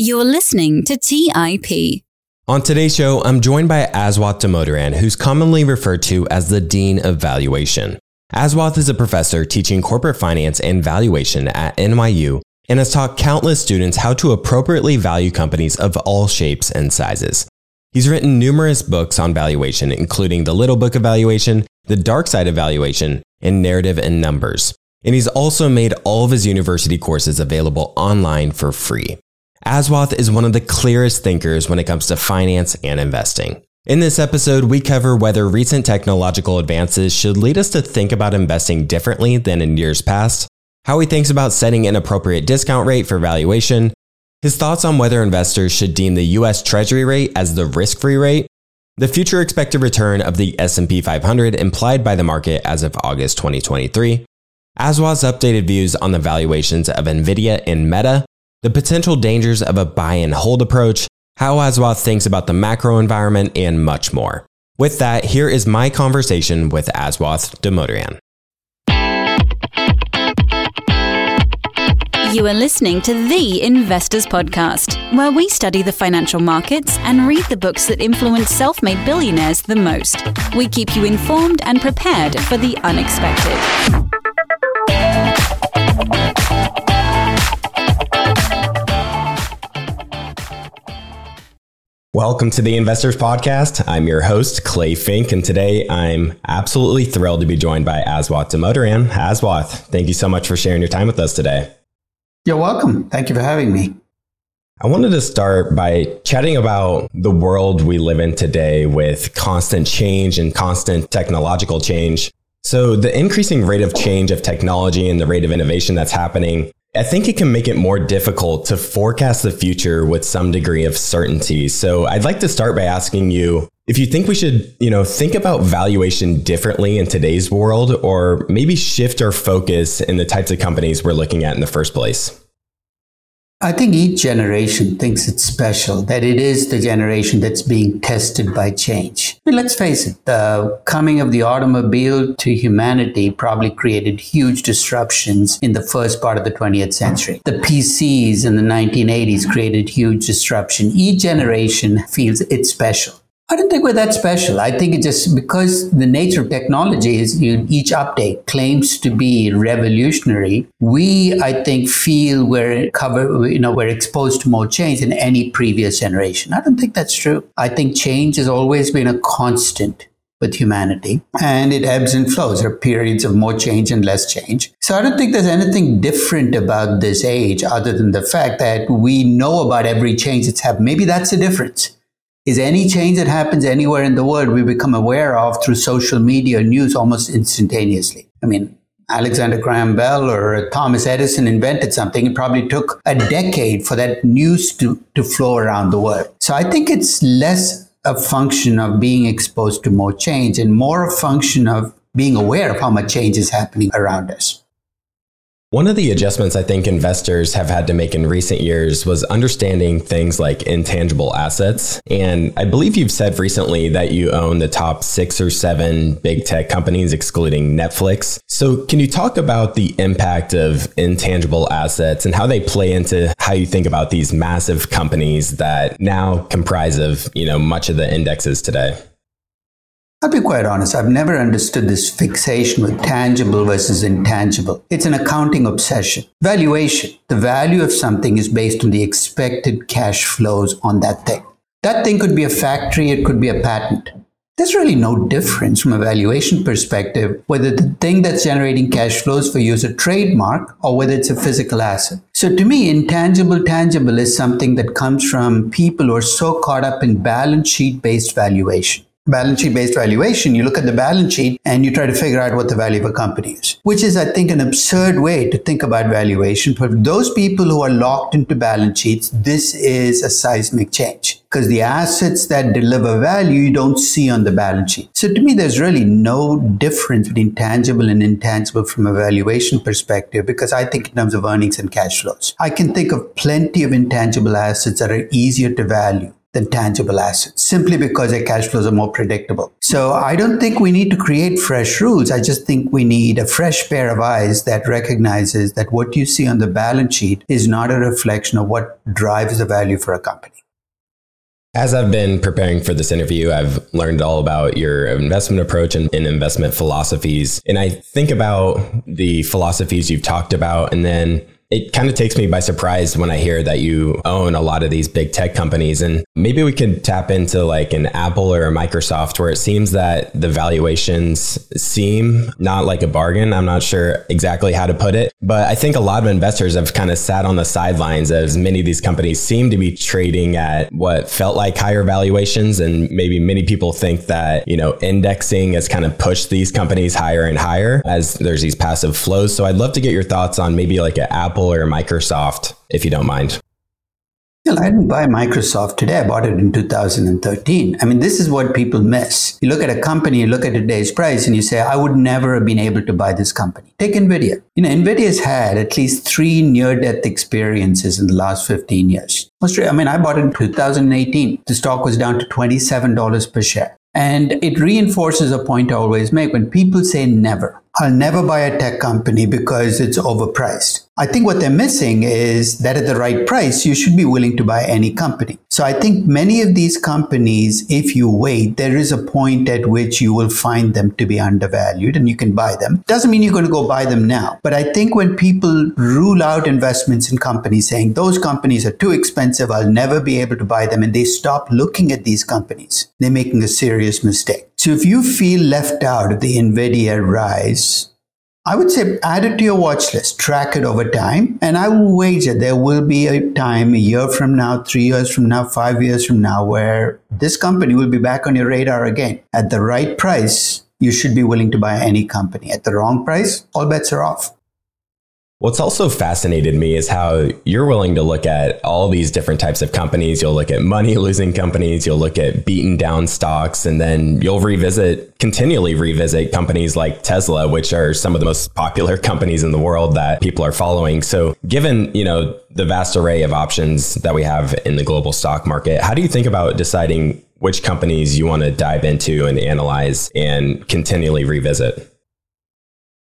You're listening to TIP. On today's show, I'm joined by Aswath Damodaran, who's commonly referred to as the Dean of Valuation. Aswath is a professor teaching corporate finance and valuation at NYU and has taught countless students how to appropriately value companies of all shapes and sizes. He's written numerous books on valuation, including The Little Book of Valuation, The Dark Side of Valuation, and Narrative and Numbers. And he's also made all of his university courses available online for free. Aswath is one of the clearest thinkers when it comes to finance and investing. In this episode, we cover whether recent technological advances should lead us to think about investing differently than in years past, how he thinks about setting an appropriate discount rate for valuation, his thoughts on whether investors should deem the US Treasury rate as the risk-free rate, the future expected return of the S&P 500 implied by the market as of August 2023, Aswath's updated views on the valuations of Nvidia and Meta, the potential dangers of a buy and hold approach, how Aswath thinks about the macro environment, and much more. With that, here is my conversation with Aswath Damodaran. You are listening to The Investors Podcast, where we study the financial markets and read the books that influence self made billionaires the most. We keep you informed and prepared for the unexpected. Welcome to the Investors Podcast. I'm your host, Clay Finck, and today I'm absolutely thrilled to be joined by Aswath Damodaran. Aswath, thank you so much for sharing your time with us today. You're welcome. Thank you for having me. I wanted to start by chatting about the world we live in today with constant change and constant technological change. So, the increasing rate of change of technology and the rate of innovation that's happening I think it can make it more difficult to forecast the future with some degree of certainty. So I'd like to start by asking you if you think we should, you know, think about valuation differently in today's world or maybe shift our focus in the types of companies we're looking at in the first place. I think each generation thinks it's special, that it is the generation that's being tested by change. I mean, let's face it, the coming of the automobile to humanity probably created huge disruptions in the first part of the 20th century. The PCs in the 1980s created huge disruption. Each generation feels it's special. I don't think we're that special. I think it's just because the nature of technology is each update claims to be revolutionary. We, I think, feel we're covered, you know, we're exposed to more change than any previous generation. I don't think that's true. I think change has always been a constant with humanity and it ebbs and flows. There are periods of more change and less change. So I don't think there's anything different about this age other than the fact that we know about every change that's happened. Maybe that's the difference is any change that happens anywhere in the world we become aware of through social media news almost instantaneously. I mean, Alexander Graham Bell or Thomas Edison invented something, it probably took a decade for that news to, to flow around the world. So I think it's less a function of being exposed to more change and more a function of being aware of how much change is happening around us. One of the adjustments I think investors have had to make in recent years was understanding things like intangible assets. And I believe you've said recently that you own the top six or seven big tech companies, excluding Netflix. So, can you talk about the impact of intangible assets and how they play into how you think about these massive companies that now comprise of, you know, much of the indexes today? I'll be quite honest, I've never understood this fixation with tangible versus intangible. It's an accounting obsession. Valuation. The value of something is based on the expected cash flows on that thing. That thing could be a factory, it could be a patent. There's really no difference from a valuation perspective whether the thing that's generating cash flows for you is a trademark or whether it's a physical asset. So to me, intangible tangible is something that comes from people who are so caught up in balance sheet based valuation balance sheet based valuation, you look at the balance sheet and you try to figure out what the value of a company is, which is, I think, an absurd way to think about valuation. For those people who are locked into balance sheets, this is a seismic change because the assets that deliver value you don't see on the balance sheet. So to me, there's really no difference between tangible and intangible from a valuation perspective because I think in terms of earnings and cash flows. I can think of plenty of intangible assets that are easier to value than tangible assets simply because their cash flows are more predictable. So I don't think we need to create fresh rules. I just think we need a fresh pair of eyes that recognizes that what you see on the balance sheet is not a reflection of what drives the value for a company. As I've been preparing for this interview, I've learned all about your investment approach and, and, investment philosophies. And I think about the philosophies you've talked about, and then it kind of takes me by surprise when I hear that you own a lot of these big tech companies. And maybe we could tap into like an Apple or a Microsoft where it seems that the valuations seem not like a bargain. I'm not sure exactly how to put it, but I think a lot of investors have kind of sat on the sidelines as many of these companies seem to be trading at what felt like higher valuations. And maybe many people think that, you know, indexing has kind of pushed these companies higher and higher as there's these passive flows. So I'd love to get your thoughts on maybe like an Apple Apple or Microsoft, if you don't mind? Well, I didn't buy Microsoft today. I bought it in 2013. I mean, this is what people miss. You look at a company, you look at today's price, and you say, I would never have been able to buy this company. Take NVIDIA. You know, NVIDIA's had at least three near death experiences in the last 15 years. I mean, I bought it in 2018. The stock was down to $27 per share. And it reinforces a point I always make when people say never. I'll never buy a tech company because it's overpriced. I think what they're missing is that at the right price, you should be willing to buy any company. So I think many of these companies, if you wait, there is a point at which you will find them to be undervalued and you can buy them. Doesn't mean you're going to go buy them now. But I think when people rule out investments in companies saying those companies are too expensive, I'll never be able to buy them, and they stop looking at these companies, they're making a serious mistake. So if you feel left out of the NVIDIA rise, I would say add it to your watch list, track it over time, and I will wager there will be a time a year from now, three years from now, five years from now, where this company will be back on your radar again. At the right price, you should be willing to buy any company. At the wrong price, all bets are off. What's also fascinated me is how you're willing to look at all these different types of companies. You'll look at money losing companies, you'll look at beaten down stocks, and then you'll revisit, continually revisit companies like Tesla, which are some of the most popular companies in the world that people are following. So, given, you know, the vast array of options that we have in the global stock market, how do you think about deciding which companies you want to dive into and analyze and continually revisit?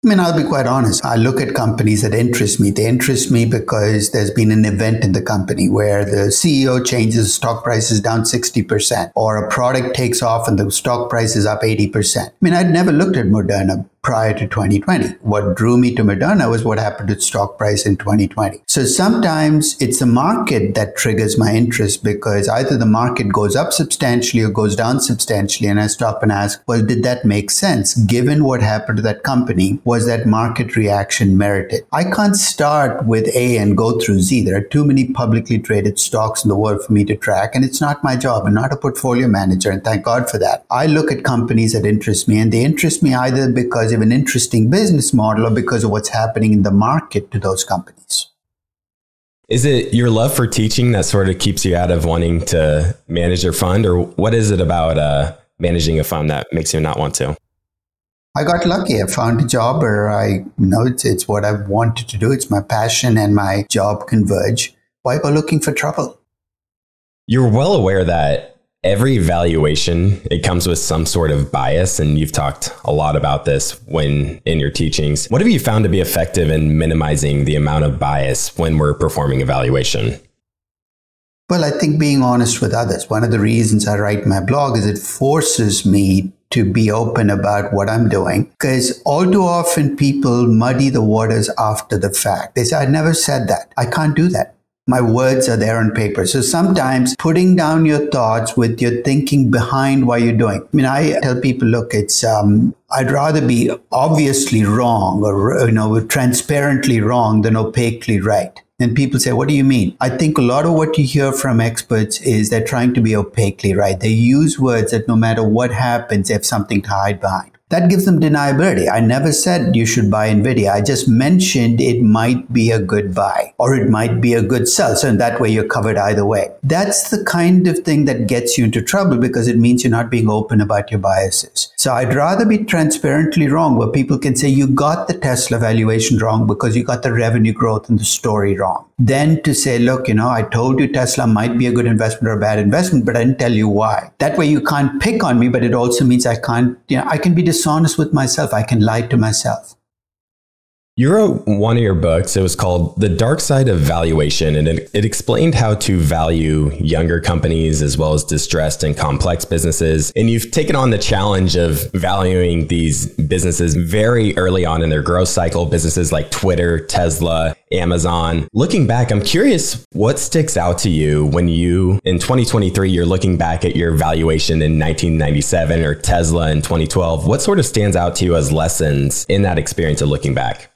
I mean, I'll be quite honest. I look at companies that interest me. They interest me because there's been an event in the company where the CEO changes, stock price is down 60%, or a product takes off and the stock price is up 80%. I mean, I'd never looked at Moderna prior to 2020. What drew me to Moderna was what happened to stock price in 2020. So sometimes it's the market that triggers my interest because either the market goes up substantially or goes down substantially. And I stop and ask, well, did that make sense? Given what happened to that company, was that market reaction merited? I can't start with A and go through Z. There are too many publicly traded stocks in the world for me to track. And it's not my job. I'm not a portfolio manager. And thank God for that. I look at companies that interest me and they interest me either because of an interesting business model or because of what's happening in the market to those companies. Is it your love for teaching that sort of keeps you out of wanting to manage your fund, or what is it about uh, managing a fund that makes you not want to? I got lucky. I found a job where I you know it's, it's what I've wanted to do. It's my passion and my job converge. Why go looking for trouble? You're well aware that every valuation it comes with some sort of bias and you've talked a lot about this when in your teachings what have you found to be effective in minimizing the amount of bias when we're performing evaluation well i think being honest with others one of the reasons i write my blog is it forces me to be open about what I'm doing because all too often people muddy the waters after the fact. They say, I never said that. I can't do that my words are there on paper. So sometimes putting down your thoughts with your thinking behind what you're doing. I mean, I tell people, look, it's, um, I'd rather be obviously wrong or, you know, transparently wrong than opaquely right. And people say, what do you mean? I think a lot of what you hear from experts is they're trying to be opaquely right. They use words that no matter what happens, they have something to hide behind. That gives them deniability. I never said you should buy NVIDIA. I just mentioned it might be a good buy or it might be a good sell. So in that way, you're covered either way. That's the kind of thing that gets you into trouble because it means you're not being open about your biases. So I'd rather be transparently wrong where people can say you got the Tesla valuation wrong because you got the revenue growth and the story wrong. Than to say, look, you know, I told you Tesla might be a good investment or a bad investment, but I didn't tell you why. That way you can't pick on me, but it also means I can't, you know, I can be dishonest with myself. I can lie to myself. You wrote one of your books. It was called The Dark Side of Valuation, and it, it, explained how to value younger companies as well as distressed and complex businesses. And you've taken on the challenge of valuing these businesses very early on in their growth cycle, businesses like Twitter, Tesla, Amazon. Looking back, I'm curious what sticks out to you when you, in 2023, you're looking back at your valuation in 1997 or Tesla in 2012. What sort of stands out to you as lessons in that experience of looking back?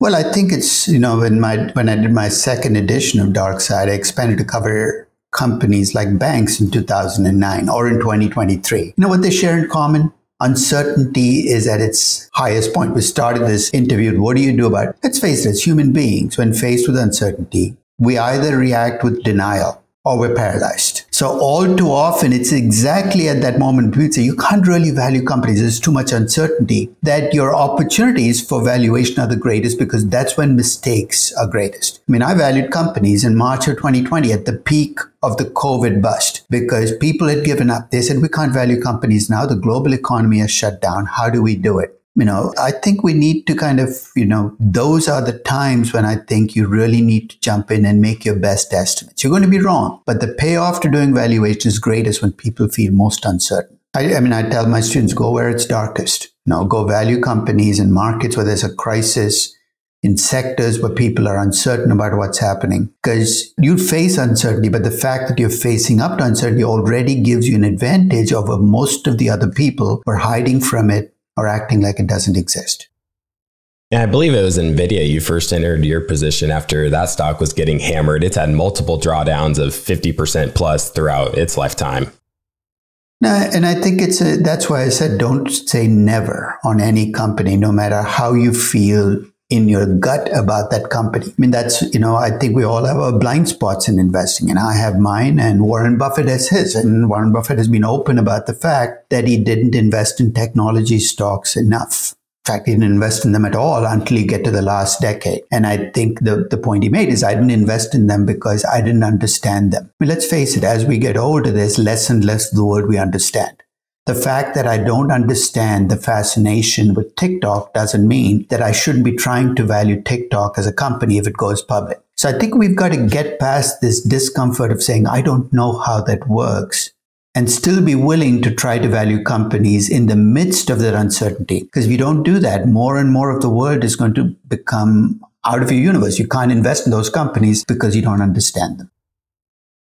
Well, I think it's, you know, when my when I did my second edition of Dark Side, I expanded to cover companies like banks in 2009 or in 2023. You know what they share in common? Uncertainty is at its highest point. We started this interview. What do you do about it? Let's face it, as human beings, when faced with uncertainty, we either react with denial or we're paralyzed. So all too often, it's exactly at that moment we say you can't really value companies. There's too much uncertainty that your opportunities for valuation are the greatest because that's when mistakes are greatest. I mean, I valued companies in March of 2020 at the peak of the COVID bust because people had given up. They said, we can't value companies now. The global economy has shut down. How do we do it? You know, I think we need to kind of, you know, those are the times when I think you really need to jump in and make your best estimates. You're going to be wrong, but the payoff to doing valuation is greatest when people feel most uncertain. I, I mean, I tell my students, go where it's darkest. You know, go value companies and markets where there's a crisis, in sectors where people are uncertain about what's happening. Because you face uncertainty, but the fact that you're facing up to uncertainty already gives you an advantage over most of the other people who are hiding from it or acting like it doesn't exist. Yeah, I believe it was NVIDIA you first entered your position after that stock was getting hammered. It's had multiple drawdowns of 50% plus throughout its lifetime. No, and I think it's a, that's why I said don't say never on any company, no matter how you feel in your gut about that company. I mean, that's, you know, I think we all have our blind spots in investing, and I have mine, and Warren Buffett has his. And Warren Buffett has been open about the fact that he didn't invest in technology stocks enough. In fact, he didn't invest in them at all until you get to the last decade. And I think the, the point he made is I didn't invest in them because I didn't understand them. I mean, let's face it, as we get older, there's less and less the word we understand. The fact that I don't understand the fascination with TikTok doesn't mean that I shouldn't be trying to value TikTok as a company if it goes public. So I think we've got to get past this discomfort of saying, I don't know how that works and still be willing to try to value companies in the midst of that uncertainty. Because if you don't do that, more and more of the world is going to become out of your universe. You can't invest in those companies because you don't understand them.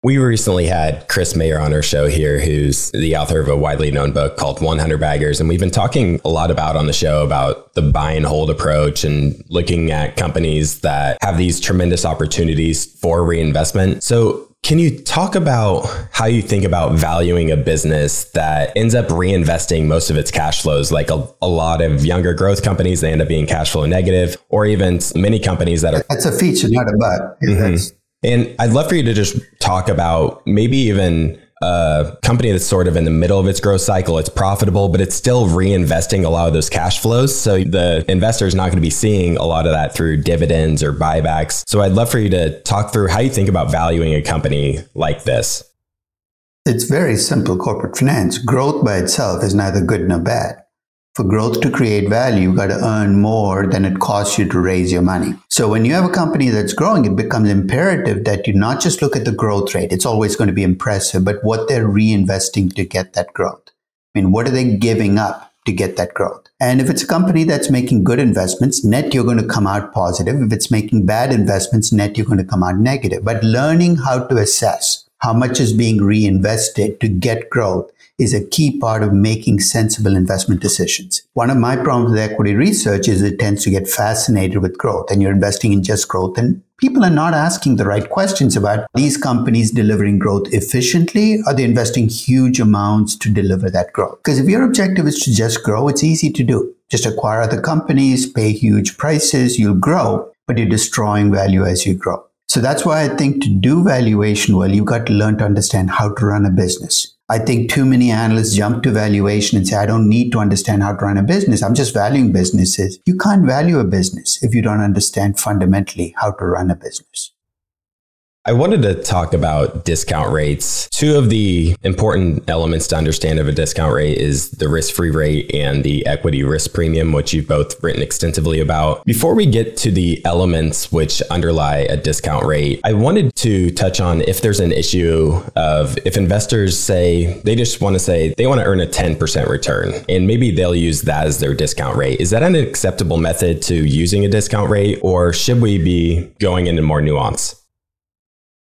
We recently had Chris Mayer on our show here, who's the author of a widely known book called 100 Baggers. And we've been talking a lot about on the show about the buy and hold approach and looking at companies that have these tremendous opportunities for reinvestment. So, can you talk about how you think about valuing a business that ends up reinvesting most of its cash flows? Like a, a lot of younger growth companies, they end up being cash flow negative, or even many companies that are. That's a feature, not a but. Mm-hmm. And I'd love for you to just talk about maybe even a company that's sort of in the middle of its growth cycle. It's profitable, but it's still reinvesting a lot of those cash flows. So the investor is not going to be seeing a lot of that through dividends or buybacks. So I'd love for you to talk through how you think about valuing a company like this. It's very simple corporate finance. Growth by itself is neither good nor bad for growth to create value, you've got to earn more than it costs you to raise your money. So when you have a company that's growing, it becomes imperative that you not just look at the growth rate. It's always going to be impressive, but what they're reinvesting to get that growth. I mean, what are they giving up to get that growth? And if it's a company that's making good investments, net, you're going to come out positive. If it's making bad investments, net, you're going to come out negative. But learning how to assess how much is being reinvested to get growth is a key part of making sensible investment decisions. One of my problems with equity research is it tends to get fascinated with growth and you're investing in just growth and people are not asking the right questions about these companies delivering growth efficiently. Are they investing huge amounts to deliver that growth? Because if your objective is to just grow, it's easy to do. Just acquire other companies, pay huge prices, you'll grow, but you're destroying value as you grow. So that's why I think to do valuation well, you've got to learn to understand how to run a business I think too many analysts jump to valuation and say, I don't need to understand how to run a business. I'm just valuing businesses. You can't value a business if you don't understand fundamentally how to run a business. I wanted to talk about discount rates. Two of the important elements to understand of a discount rate is the risk free rate and the equity risk premium, which you've both written extensively about. Before we get to the elements which underlie a discount rate, I wanted to touch on if there's an issue of if investors say they just want to say they want to earn a 10% return and maybe they'll use that as their discount rate. Is that an acceptable method to using a discount rate or should we be going into more nuance?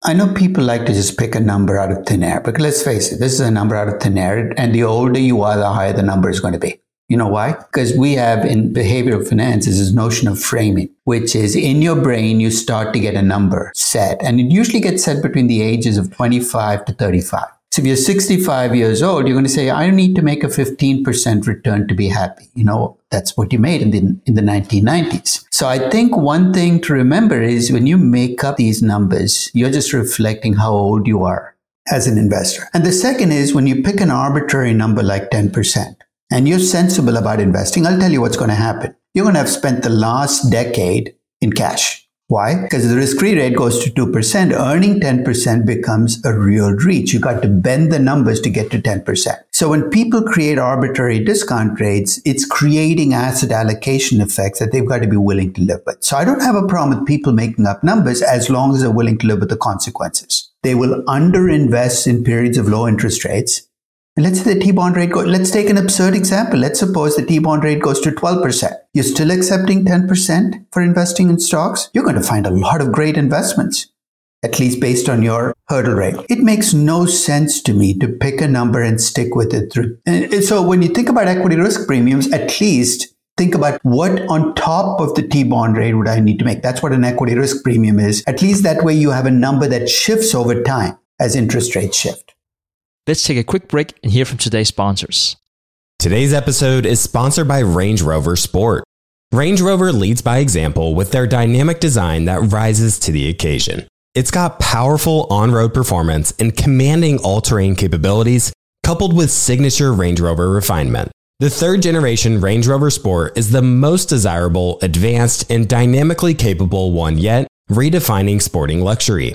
I know people like to just pick a number out of thin air, but let's face it, this is a number out of thin air. And the older you are, the higher the number is going to be. You know why? Because we have in behavioral finance is this notion of framing, which is in your brain, you start to get a number set. And it usually gets set between the ages of 25 to 35. So if you're 65 years old, you're going to say, I need to make a 15% return to be happy. You know, that's what you made in the, in the 1990s. So I think one thing to remember is when you make up these numbers, you're just reflecting how old you are as an investor. And the second is when you pick an arbitrary number like 10% and you're sensible about investing, I'll tell you what's going to happen. You're going to have spent the last decade in cash. Why? Because the risk-free rate goes to 2%, earning 10% becomes a real reach. You've got to bend the numbers to get to 10%. So when people create arbitrary discount rates, it's creating asset allocation effects that they've got to be willing to live with. So I don't have a problem with people making up numbers as long as they're willing to live with the consequences. They will underinvest in periods of low interest rates and let's say the T-bond rate goes, let's take an absurd example. Let's suppose the T-bond rate goes to 12%. You're still accepting 10% for investing in stocks? You're going to find a lot of great investments, at least based on your hurdle rate. It makes no sense to me to pick a number and stick with it through. And so when you think about equity risk premiums, at least think about what on top of the T-bond rate would I need to make? That's what an equity risk premium is. At least that way you have a number that shifts over time as interest rates shift. Let's take a quick break and hear from today's sponsors. Today's episode is sponsored by Range Rover Sport. Range Rover leads by example with their dynamic design that rises to the occasion. It's got powerful on road performance and commanding all terrain capabilities, coupled with signature Range Rover refinement. The third generation Range Rover Sport is the most desirable, advanced, and dynamically capable one yet, redefining sporting luxury.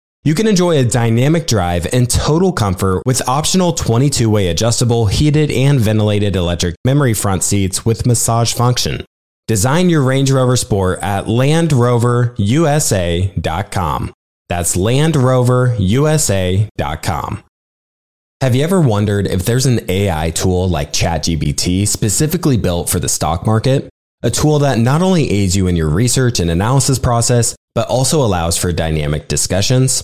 You can enjoy a dynamic drive and total comfort with optional 22 way adjustable, heated, and ventilated electric memory front seats with massage function. Design your Range Rover Sport at LandRoverUSA.com. That's LandRoverUSA.com. Have you ever wondered if there's an AI tool like ChatGPT specifically built for the stock market? A tool that not only aids you in your research and analysis process, but also allows for dynamic discussions?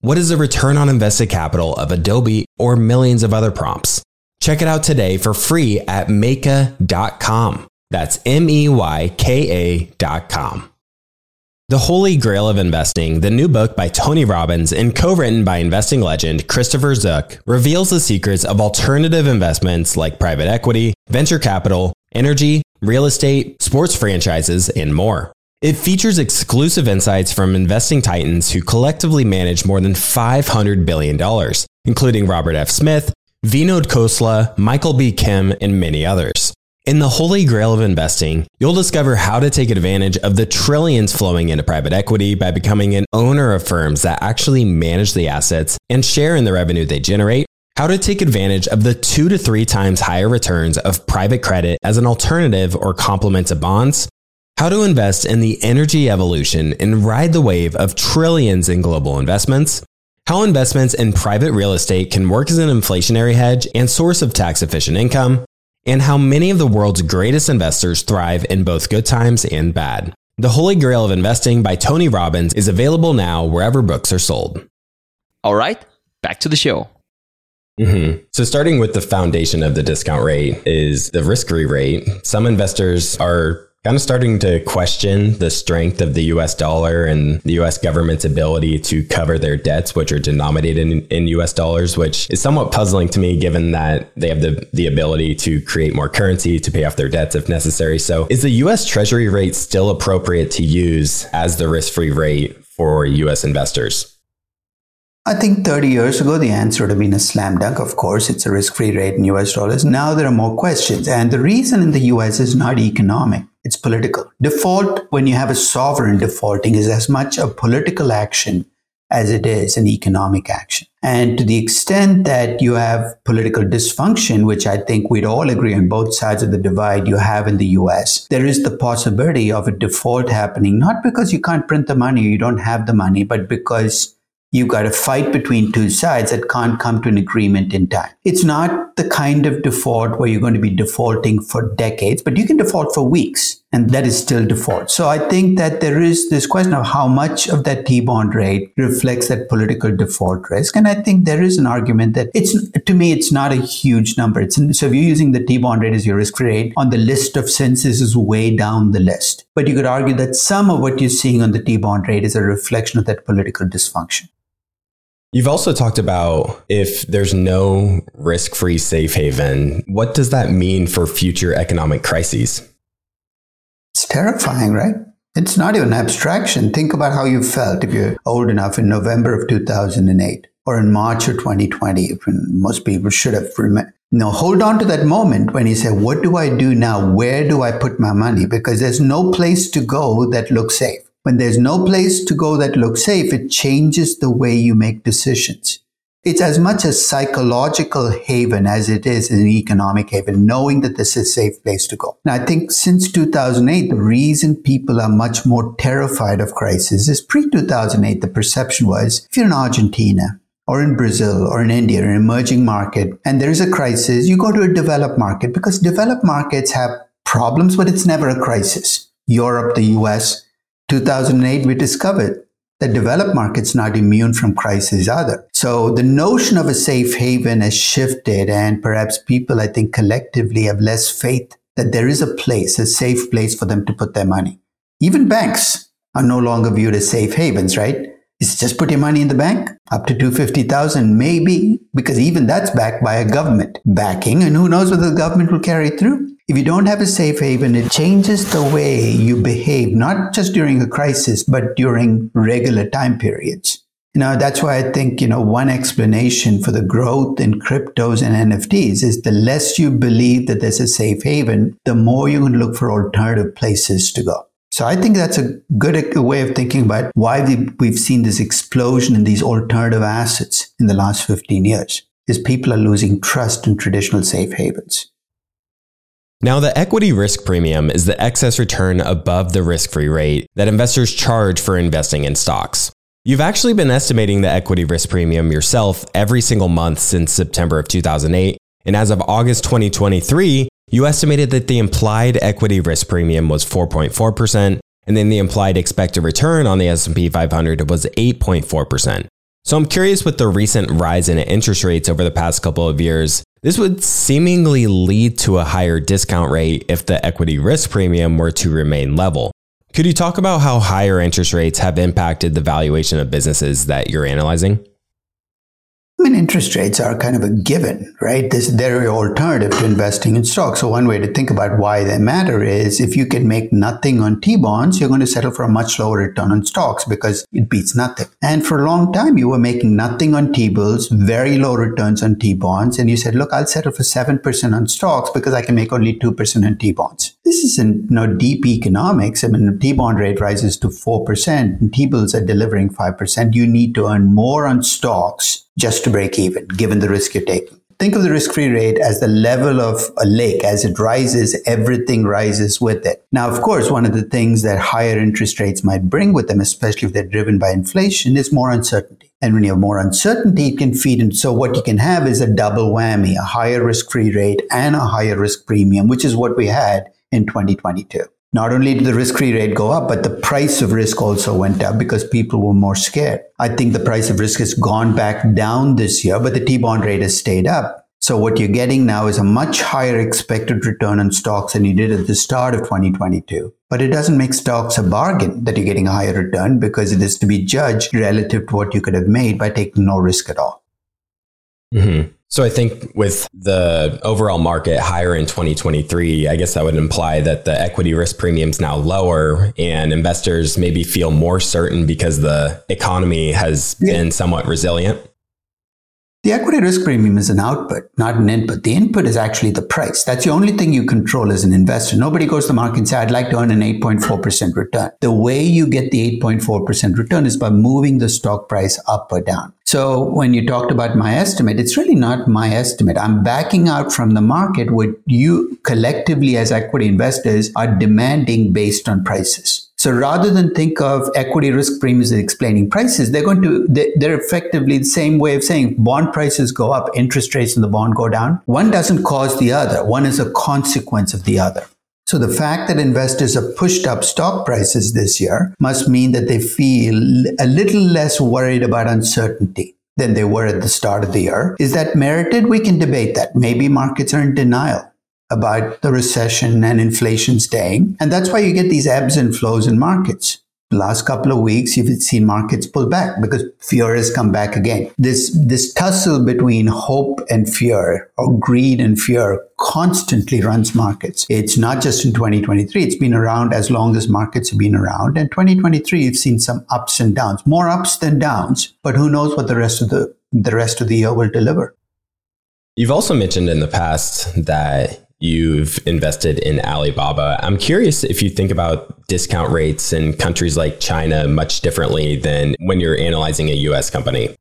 What is the return on invested capital of Adobe or millions of other prompts? Check it out today for free at Meyka.com. That's M E Y K A.com. The Holy Grail of Investing, the new book by Tony Robbins and co written by investing legend Christopher Zook, reveals the secrets of alternative investments like private equity, venture capital, energy, real estate, sports franchises, and more. It features exclusive insights from investing titans who collectively manage more than $500 billion, including Robert F. Smith, Vinod Khosla, Michael B. Kim, and many others. In the holy grail of investing, you'll discover how to take advantage of the trillions flowing into private equity by becoming an owner of firms that actually manage the assets and share in the revenue they generate, how to take advantage of the two to three times higher returns of private credit as an alternative or complement to bonds, how to invest in the energy evolution and ride the wave of trillions in global investments, how investments in private real estate can work as an inflationary hedge and source of tax efficient income, and how many of the world's greatest investors thrive in both good times and bad. The Holy Grail of Investing by Tony Robbins is available now wherever books are sold. All right, back to the show. Mm-hmm. So, starting with the foundation of the discount rate is the risk free rate. Some investors are kind of starting to question the strength of the US dollar and the US government's ability to cover their debts, which are denominated in, in, US dollars, which is somewhat puzzling to me given that they have the, the ability to create more currency to pay off their debts if necessary. So, is the US Treasury rate still appropriate to use as the risk free rate for US investors? I think 30 years ago, the answer would have been a slam dunk. Of course, it's a risk free rate in US dollars. Now there are more questions. And the reason in the US is not economic, it's political. Default, when you have a sovereign defaulting, is as much a political action as it is an economic action. And to the extent that you have political dysfunction, which I think we'd all agree on both sides of the divide you have in the US, there is the possibility of a default happening, not because you can't print the money you don't have the money, but because You've got a fight between two sides that can't come to an agreement in time. It's not the kind of default where you're going to be defaulting for decades, but you can default for weeks and that is still default. So I think that there is this question of how much of that T-bond rate reflects that political default risk. And I think there is an argument that it's, to me, it's not a huge number. It's, so if you're using the T-bond rate as your risk rate on the list of senses is way down the list. But you could argue that some of what you're seeing on the T-bond rate is a reflection of that political dysfunction. You've also talked about if there's no risk free safe haven, what does that mean for future economic crises? It's terrifying, right? It's not even abstraction. Think about how you felt if you're old enough in November of 2008 or in March of 2020, when most people should have remembered. Now, hold on to that moment when you say, What do I do now? Where do I put my money? Because there's no place to go that looks safe. When there's no place to go that looks safe, it changes the way you make decisions. It's as much a psychological haven as it is an economic haven, knowing that this is a safe place to go. Now, I think since 2008, the reason people are much more terrified of crisis is pre 2008, the perception was if you're in Argentina, or in Brazil or in India, an emerging market, and there is a crisis, you go to a developed market because developed markets have problems, but it's never a crisis. Europe, the US, 2008, we discovered that developed markets not immune from crises either. So the notion of a safe haven has shifted and perhaps people, I think collectively have less faith that there is a place, a safe place for them to put their money. Even banks are no longer viewed as safe havens, right? It's just put your money in the bank up to 250,000, maybe, because even that's backed by a government backing. And who knows whether the government will carry it through? If you don't have a safe haven, it changes the way you behave, not just during a crisis, but during regular time periods. Now, that's why I think, you know, one explanation for the growth in cryptos and NFTs is the less you believe that there's a safe haven, the more you're going to look for alternative places to go. So I think that's a good way of thinking about why we've seen this explosion in these alternative assets in the last 15 years is people are losing trust in traditional safe havens. Now, the equity risk premium is the excess return above the risk free rate that investors charge for investing in stocks. You've actually been estimating the equity risk premium yourself every single month since September of 2008. And as of August 2023, you estimated that the implied equity risk premium was 4.4%, and then the implied expected return on the S&P 500 was 8.4%. So I'm curious with the recent rise in interest rates over the past couple of years, this would seemingly lead to a higher discount rate if the equity risk premium were to remain level. Could you talk about how higher interest rates have impacted the valuation of businesses that you're analyzing? Interest rates are kind of a given, right? This, they're an alternative to investing in stocks. So one way to think about why they matter is if you can make nothing on T-bonds, you're going to settle for a much lower return on stocks because it beats nothing. And for a long time, you were making nothing on T-bills, very low returns on T-bonds. And you said, look, I'll settle for 7% on stocks because I can make only 2% on T-bonds. This isn't you know, deep economics. I mean, T-bond rate rises to 4% and T-bills are delivering 5%. You need to earn more on stocks just to break even, given the risk you're taking. Think of the risk free rate as the level of a lake. As it rises, everything rises with it. Now, of course, one of the things that higher interest rates might bring with them, especially if they're driven by inflation, is more uncertainty. And when you have more uncertainty, it can feed into. So what you can have is a double whammy, a higher risk free rate and a higher risk premium, which is what we had in 2022. Not only did the risk free rate go up, but the price of risk also went up because people were more scared. I think the price of risk has gone back down this year, but the T bond rate has stayed up. So what you're getting now is a much higher expected return on stocks than you did at the start of 2022. But it doesn't make stocks a bargain that you're getting a higher return because it is to be judged relative to what you could have made by taking no risk at all. Mm-hmm. So I think with the overall market higher in 2023, I guess that would imply that the equity risk premium is now lower and investors maybe feel more certain because the economy has yeah. been somewhat resilient. The equity risk premium is an output, not an input. The input is actually the price. That's the only thing you control as an investor. Nobody goes to the market and says, I'd like to earn an 8.4% return. The way you get the 8.4% return is by moving the stock price up or down. So when you talked about my estimate, it's really not my estimate. I'm backing out from the market what you collectively as equity investors are demanding based on prices. So rather than think of equity risk premiums as explaining prices, they're going to, they're effectively the same way of saying bond prices go up, interest rates in the bond go down. One doesn't cause the other. One is a consequence of the other. So the fact that investors have pushed up stock prices this year must mean that they feel a little less worried about uncertainty than they were at the start of the year. Is that merited? We can debate that. Maybe markets are in denial about the recession and inflation staying. And that's why you get these ebbs and flows in markets. Last couple of weeks, you've seen markets pull back because fear has come back again. This, this tussle between hope and fear or greed and fear constantly runs markets. It's not just in 2023. It's been around as long as markets have been around. And 2023, you've seen some ups and downs, more ups than downs, but who knows what the rest of the, the rest of the year will deliver. You've also mentioned in the past that you've invested in Alibaba. I'm curious if you think about discount rates in countries like China much differently than when you're analyzing a US company.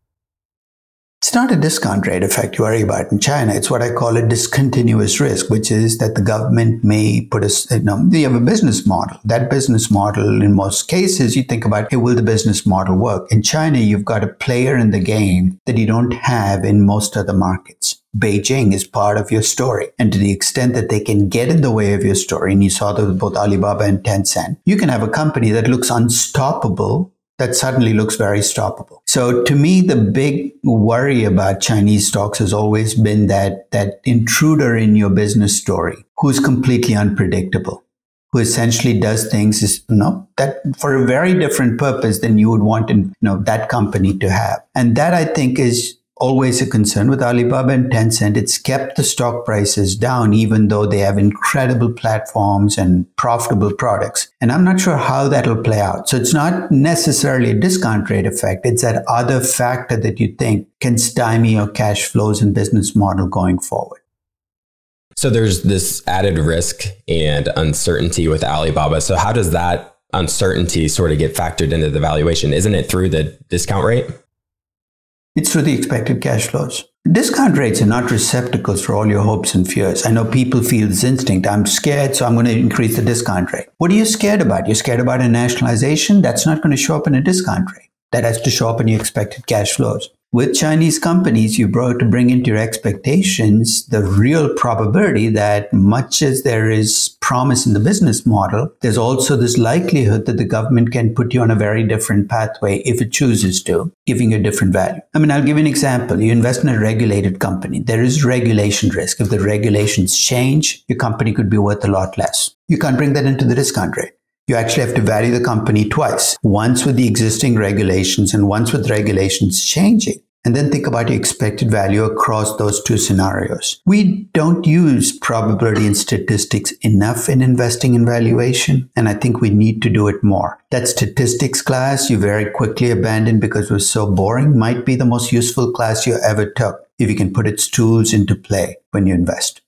It's not a discount rate effect you worry about in China. It's what I call a discontinuous risk, which is that the government may put a, you know, you have a business model. That business model, in most cases, you think about, hey, will the business model work? In China, you've got a player in the game that you don't have in most other markets. Beijing is part of your story. And to the extent that they can get in the way of your story, and you saw that with both Alibaba and Tencent, you can have a company that looks unstoppable that suddenly looks very stoppable. So to me, the big worry about Chinese stocks has always been that, that intruder in your business story who's completely unpredictable, who essentially does things is, you know, that for a very different purpose than you would want in, you know, that company to have. And that I think is always a concern with Alibaba and Tencent. It's kept the stock prices down, even though they have incredible platforms and profitable products. And I'm not sure how that'll play out. So it's not necessarily a discount rate effect. It's that other factor that you think can stymie your cash flows and business model going forward. So there's this added risk and uncertainty with Alibaba. So how does that uncertainty sort of get factored into the valuation? Isn't it through the discount rate? It's through the expected cash flows. Discount rates are not receptacles for all your hopes and fears. I know people feel this instinct. I'm scared, so I'm going to increase the discount rate. What are you scared about? You're scared about a nationalization? That's not going to show up in a discount rate. That has to show up in your expected cash flows with Chinese companies, you brought to bring into your expectations the real probability that much as there is promise in the business model, there's also this likelihood that the government can put you on a very different pathway if it chooses to, giving you a different value. I mean, I'll give you an example. You invest in a regulated company. There is regulation risk. If the regulations change, your company could be worth a lot less. You can't bring that into the discount rate you actually have to value the company twice once with the existing regulations and once with regulations changing and then think about your expected value across those two scenarios. We don't use probability and statistics enough in investing in valuation, and I think we need to do it more. That statistics class you very quickly abandoned because it was so boring might be the most useful class you ever took if you can put its tools into play when you invest.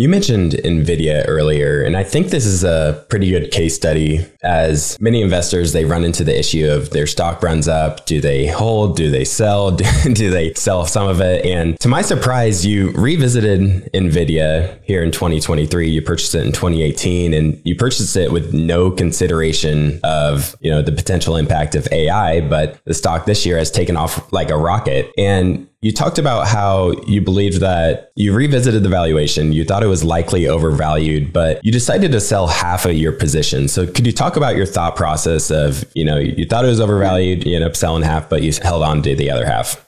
You mentioned NVIDIA earlier, and I think this is a pretty good case study as many investors, they run into the issue of their stock runs up. Do they hold? Do they sell? Do they sell some of it? And to my surprise, you revisited NVIDIA here in 2023. You purchased it in 2018 and you purchased it with no consideration of, you know, the potential impact of AI, but the stock this year has taken off like a rocket. And you talked about how you believed that you revisited the valuation. You thought it was likely overvalued, but you decided to sell half of your position. So could you talk about your thought process of, you know, you thought it was overvalued, you ended up selling half, but you held on to the other half?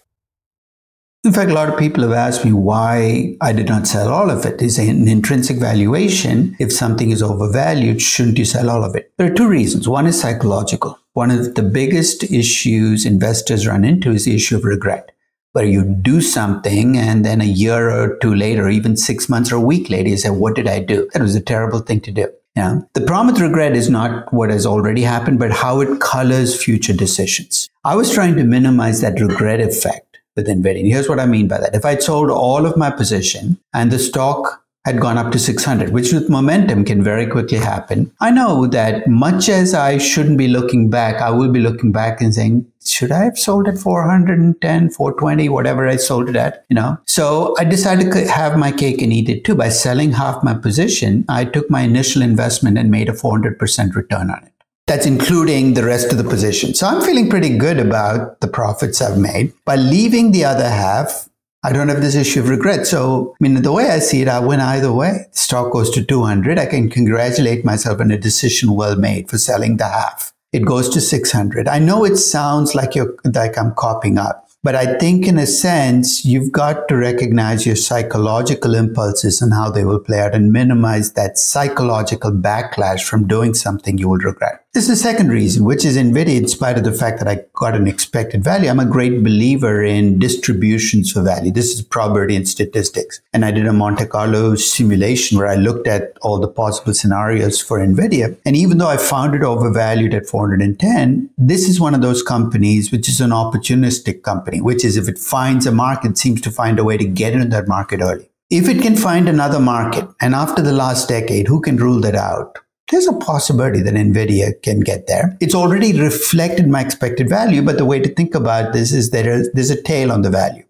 In fact, a lot of people have asked me why I did not sell all of it. Is an intrinsic valuation. If something is overvalued, shouldn't you sell all of it? There are two reasons. One is psychological. One of the biggest issues investors run into is the issue of regret where you do something and then a year or two later, even six months or a week later, you say, What did I do? That was a terrible thing to do. Yeah. The problem with regret is not what has already happened, but how it colors future decisions. I was trying to minimize that regret effect with NVIDIA. Here's what I mean by that. If I'd sold all of my position and the stock had gone up to 600, which with momentum can very quickly happen. I know that much as I shouldn't be looking back, I will be looking back and saying, should I have sold at 410, 420, whatever I sold it at, you know? So I decided to have my cake and eat it too. By selling half my position, I took my initial investment and made a 400% return on it. That's including the rest of the position. So I'm feeling pretty good about the profits I've made. By leaving the other half, I don't have this issue of regret. So, I mean, the way I see it, I win either way. The stock goes to 200. I can congratulate myself on a decision well made for selling the half. It goes to 600. I know it sounds like you're, like I'm copying up, but I think in a sense, you've got to recognize your psychological impulses and how they will play out and minimize that psychological backlash from doing something you will regret. This is the second reason, which is NVIDIA, in spite of the fact that I got an expected value, I'm a great believer in distributions for value. This is probability and statistics. And I did a Monte Carlo simulation where I looked at all the possible scenarios for NVIDIA. And even though I found it overvalued at 410, this is one of those companies which is an opportunistic company, which is if it finds a market, seems to find a way to get into that market early. If it can find another market, and after the last decade, who can rule that out? There's a possibility that NVIDIA can get there. It's already reflected my expected value, but the way to think about this is that there's a tail on the value.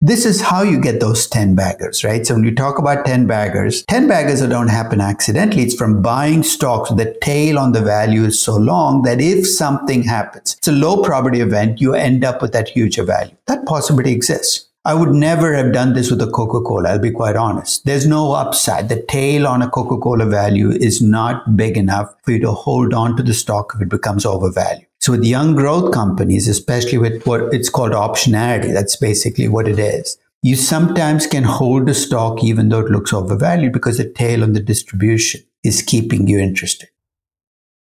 This is how you get those 10 baggers, right? So when you talk about 10 baggers, 10 baggers don't happen accidentally. It's from buying stocks. The tail on the value is so long that if something happens, it's a low probability event, you end up with that huge value. That possibility exists. I would never have done this with a Coca Cola, I'll be quite honest. There's no upside. The tail on a Coca Cola value is not big enough for you to hold on to the stock if it becomes overvalued. So with young growth companies, especially with what it's called optionality, that's basically what it is. You sometimes can hold the stock even though it looks overvalued because the tail on the distribution is keeping you interested.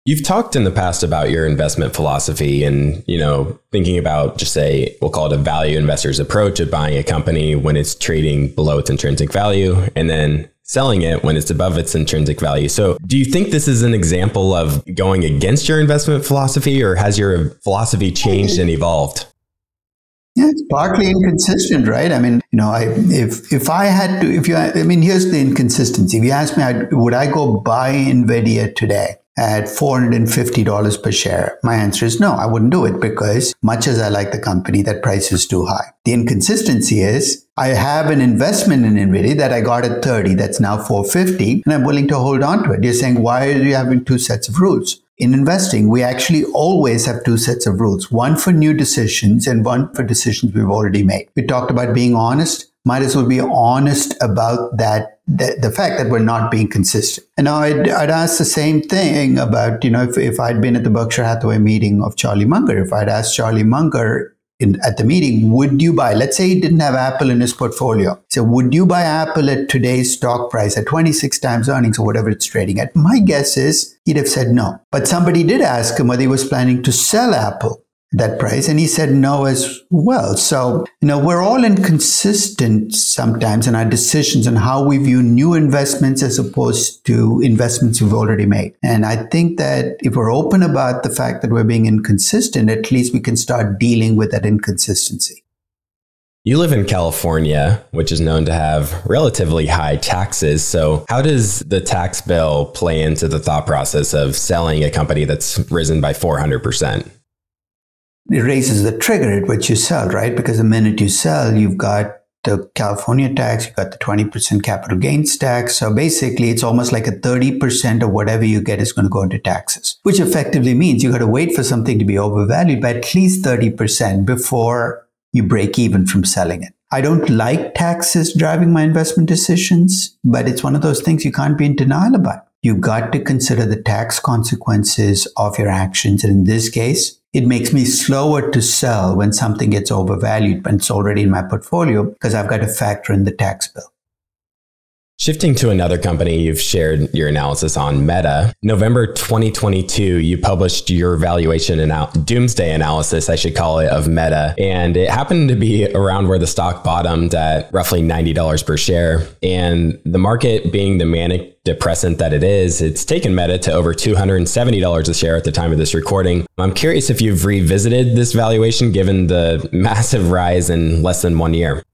You've talked in the past about your investment philosophy and, you know, thinking about just say, we'll call it a value investor's approach of buying a company when it's trading below its intrinsic value and then selling it when it's above its intrinsic value. So, do you think this is an example of going against your investment philosophy or has your philosophy changed and evolved? Yeah, it's partly inconsistent, right? I mean, you know, I, if if I had to, if you, I mean, here's the inconsistency. If you ask me, would I go buy Nvidia today? At $450 per share? My answer is no, I wouldn't do it because much as I like the company, that price is too high. The inconsistency is I have an investment in Nvidia that I got at 30, that's now 450, and I'm willing to hold on to it. You're saying, why are you having two sets of rules? In investing, we actually always have two sets of rules, one for new decisions and one for decisions we've already made. We talked about being honest might as well be honest about that, the, the fact that we're not being consistent. And now I'd, I'd ask the same thing about, you know, if, if I'd been at the Berkshire Hathaway meeting of Charlie Munger, if I'd asked Charlie Munger in, at the meeting, would you buy, let's say he didn't have Apple in his portfolio. So would you buy Apple at today's stock price at 26 times earnings or whatever it's trading at? My guess is he'd have said no. But somebody did ask him whether he was planning to sell Apple that price? And he said no as well. So, you know, we're all inconsistent sometimes in our decisions and how we view new investments as opposed to investments we've already made. And I think that if we're open about the fact that we're being inconsistent, at least we can start dealing with that inconsistency. You live in California, which is known to have relatively high taxes. So, how does the tax bill play into the thought process of selling a company that's risen by 400%? It raises the trigger at which you sell, right? Because the minute you sell, you've got the California tax, you've got the 20% capital gains tax. So basically, it's almost like a 30% of whatever you get is going to go into taxes, which effectively means you got to wait for something to be overvalued by at least 30% before you break even from selling it. I don't like taxes driving my investment decisions, but it's one of those things you can't be in denial about. You've got to consider the tax consequences of your actions. And in this case, it makes me slower to sell when something gets overvalued, but it's already in my portfolio because I've got to factor in the tax bill. Shifting to another company you've shared your analysis on, Meta. November 2022, you published your valuation and doomsday analysis, I should call it, of Meta. And it happened to be around where the stock bottomed at roughly $90 per share. And the market being the manic depressant that it is, it's taken Meta to over $270 a share at the time of this recording. I'm curious if you've revisited this valuation given the massive rise in less than one year.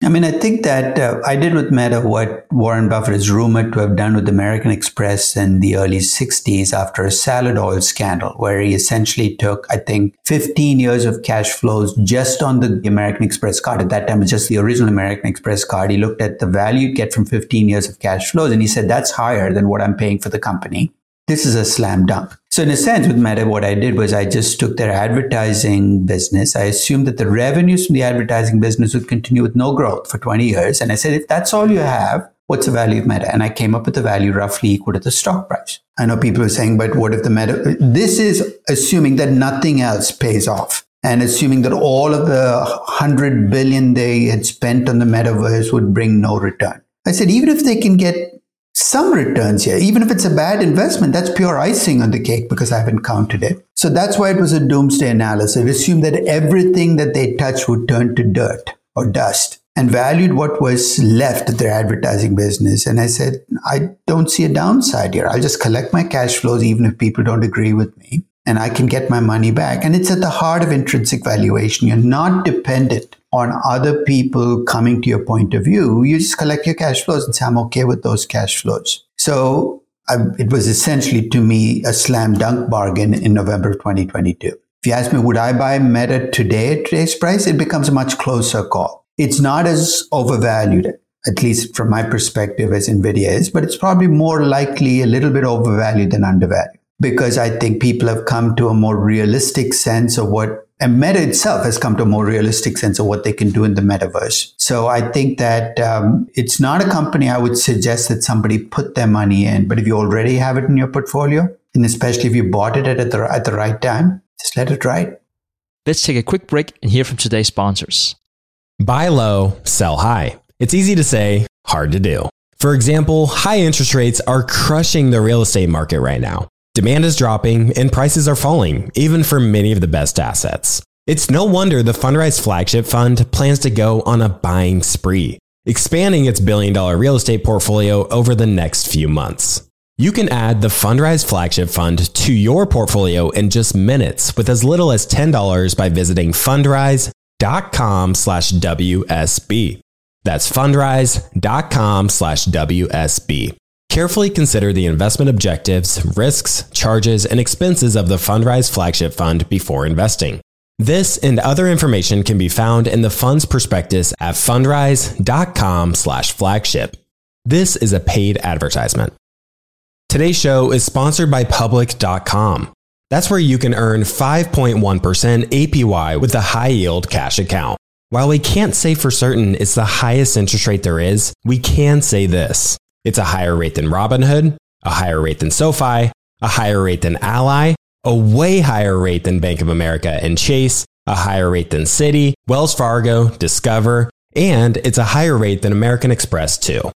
I mean, I think that uh, I did with Meta what Warren Buffett is rumored to have done with American Express in the early 60s after a salad oil scandal, where he essentially took, I think, 15 years of cash flows just on the American Express card. At that time, it was just the original American Express card. He looked at the value you get from 15 years of cash flows and he said, that's higher than what I'm paying for the company. This is a slam dunk. So in a sense, with Meta, what I did was I just took their advertising business. I assumed that the revenues from the advertising business would continue with no growth for 20 years. And I said, if that's all you have, what's the value of Meta? And I came up with a value roughly equal to the stock price. I know people are saying, but what if the Meta? This is assuming that nothing else pays off and assuming that all of the 100 billion they had spent on the metaverse would bring no return. I said, even if they can get some returns here. Even if it's a bad investment, that's pure icing on the cake because I haven't counted it. So that's why it was a doomsday analysis. It assumed that everything that they touched would turn to dirt or dust and valued what was left of their advertising business. And I said, I don't see a downside here. I'll just collect my cash flows even if people don't agree with me and I can get my money back. And it's at the heart of intrinsic valuation. You're not dependent on other people coming to your point of view. You just collect your cash flows and say, I'm okay with those cash flows. So I, it was essentially to me a slam dunk bargain in November of 2022. If you ask me, would I buy Meta today at today's price? It becomes a much closer call. It's not as overvalued, at least from my perspective, as NVIDIA is, but it's probably more likely a little bit overvalued than undervalued because I think people have come to a more realistic sense of what and Meta itself has come to a more realistic sense of what they can do in the metaverse. So I think that um, it's not a company I would suggest that somebody put their money in. But if you already have it in your portfolio, and especially if you bought it at the, at the right time, just let it ride. Let's take a quick break and hear from today's sponsors. Buy low, sell high. It's easy to say, hard to do. For example, high interest rates are crushing the real estate market right now. Demand is dropping and prices are falling, even for many of the best assets. It's no wonder the Fundrise flagship fund plans to go on a buying spree, expanding its billion dollar real estate portfolio over the next few months. You can add the Fundrise flagship fund to your portfolio in just minutes with as little as $10 by visiting fundrise.com slash WSB. That's fundrise.com slash WSB. Carefully consider the investment objectives, risks, charges, and expenses of the Fundrise Flagship Fund before investing. This and other information can be found in the fund's prospectus at fundrise.com/flagship. This is a paid advertisement. Today's show is sponsored by public.com. That's where you can earn 5.1% APY with a high yield cash account. While we can't say for certain it's the highest interest rate there is, we can say this. It's a higher rate than Robinhood, a higher rate than SoFi, a higher rate than Ally, a way higher rate than Bank of America and Chase, a higher rate than Citi, Wells Fargo, Discover, and it's a higher rate than American Express too.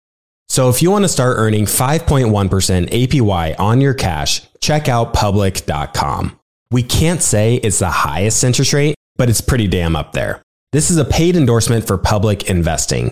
So if you want to start earning 5.1% APY on your cash, check out public.com. We can't say it's the highest interest rate, but it's pretty damn up there. This is a paid endorsement for public investing.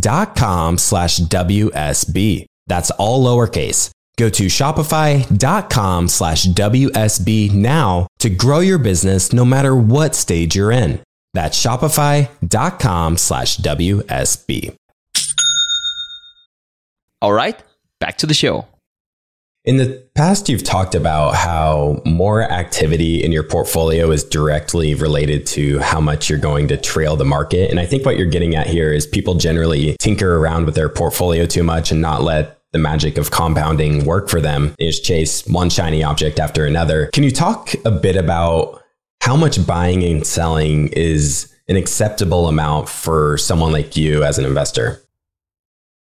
dot com slash WSB. That's all lowercase. Go to shopify.com slash WSB now to grow your business no matter what stage you're in. That's shopify.com slash WSB. All right, back to the show. In the past, you've talked about how more activity in your portfolio is directly related to how much you're going to trail the market. And I think what you're getting at here is people generally tinker around with their portfolio too much and not let the magic of compounding work for them is chase one shiny object after another. Can you talk a bit about how much buying and selling is an acceptable amount for someone like you as an investor?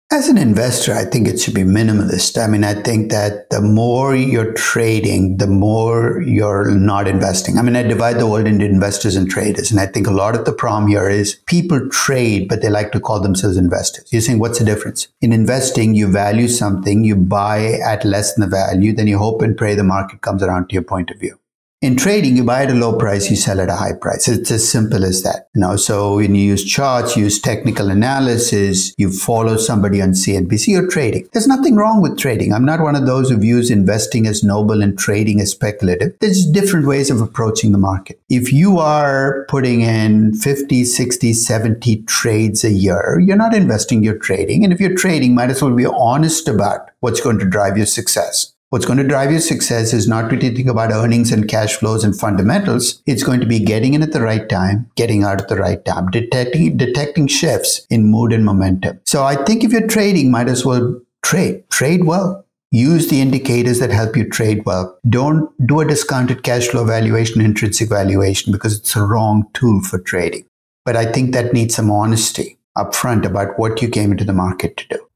As an investor, I think it should be minimalist. I mean, I think that the more you're trading, the more you're not investing. I mean, I divide the world into investors and traders. And I think a lot of the problem here is people trade, but they like to call themselves investors. You're saying, what's the difference? In investing, you value something, you buy at less than the value, then you hope and pray the market comes around to your point of view. In trading, you buy at a low price, you sell at a high price. It's as simple as that. You know, so when you use charts, you use technical analysis, you follow somebody on CNBC, you're trading. There's nothing wrong with trading. I'm not one of those who views investing as noble and trading as speculative. There's different ways of approaching the market. If you are putting in 50, 60, 70 trades a year, you're not investing, you're trading. And if you're trading, might as well be honest about what's going to drive your success. What's going to drive your success is not to think about earnings and cash flows and fundamentals. It's going to be getting in at the right time, getting out at the right time, detecting, detecting shifts in mood and momentum. So I think if you're trading, might as well trade, trade well. Use the indicators that help you trade well. Don't do a discounted cash flow valuation, intrinsic valuation, because it's a wrong tool for trading. But I think that needs some honesty upfront about what you came into the market to do.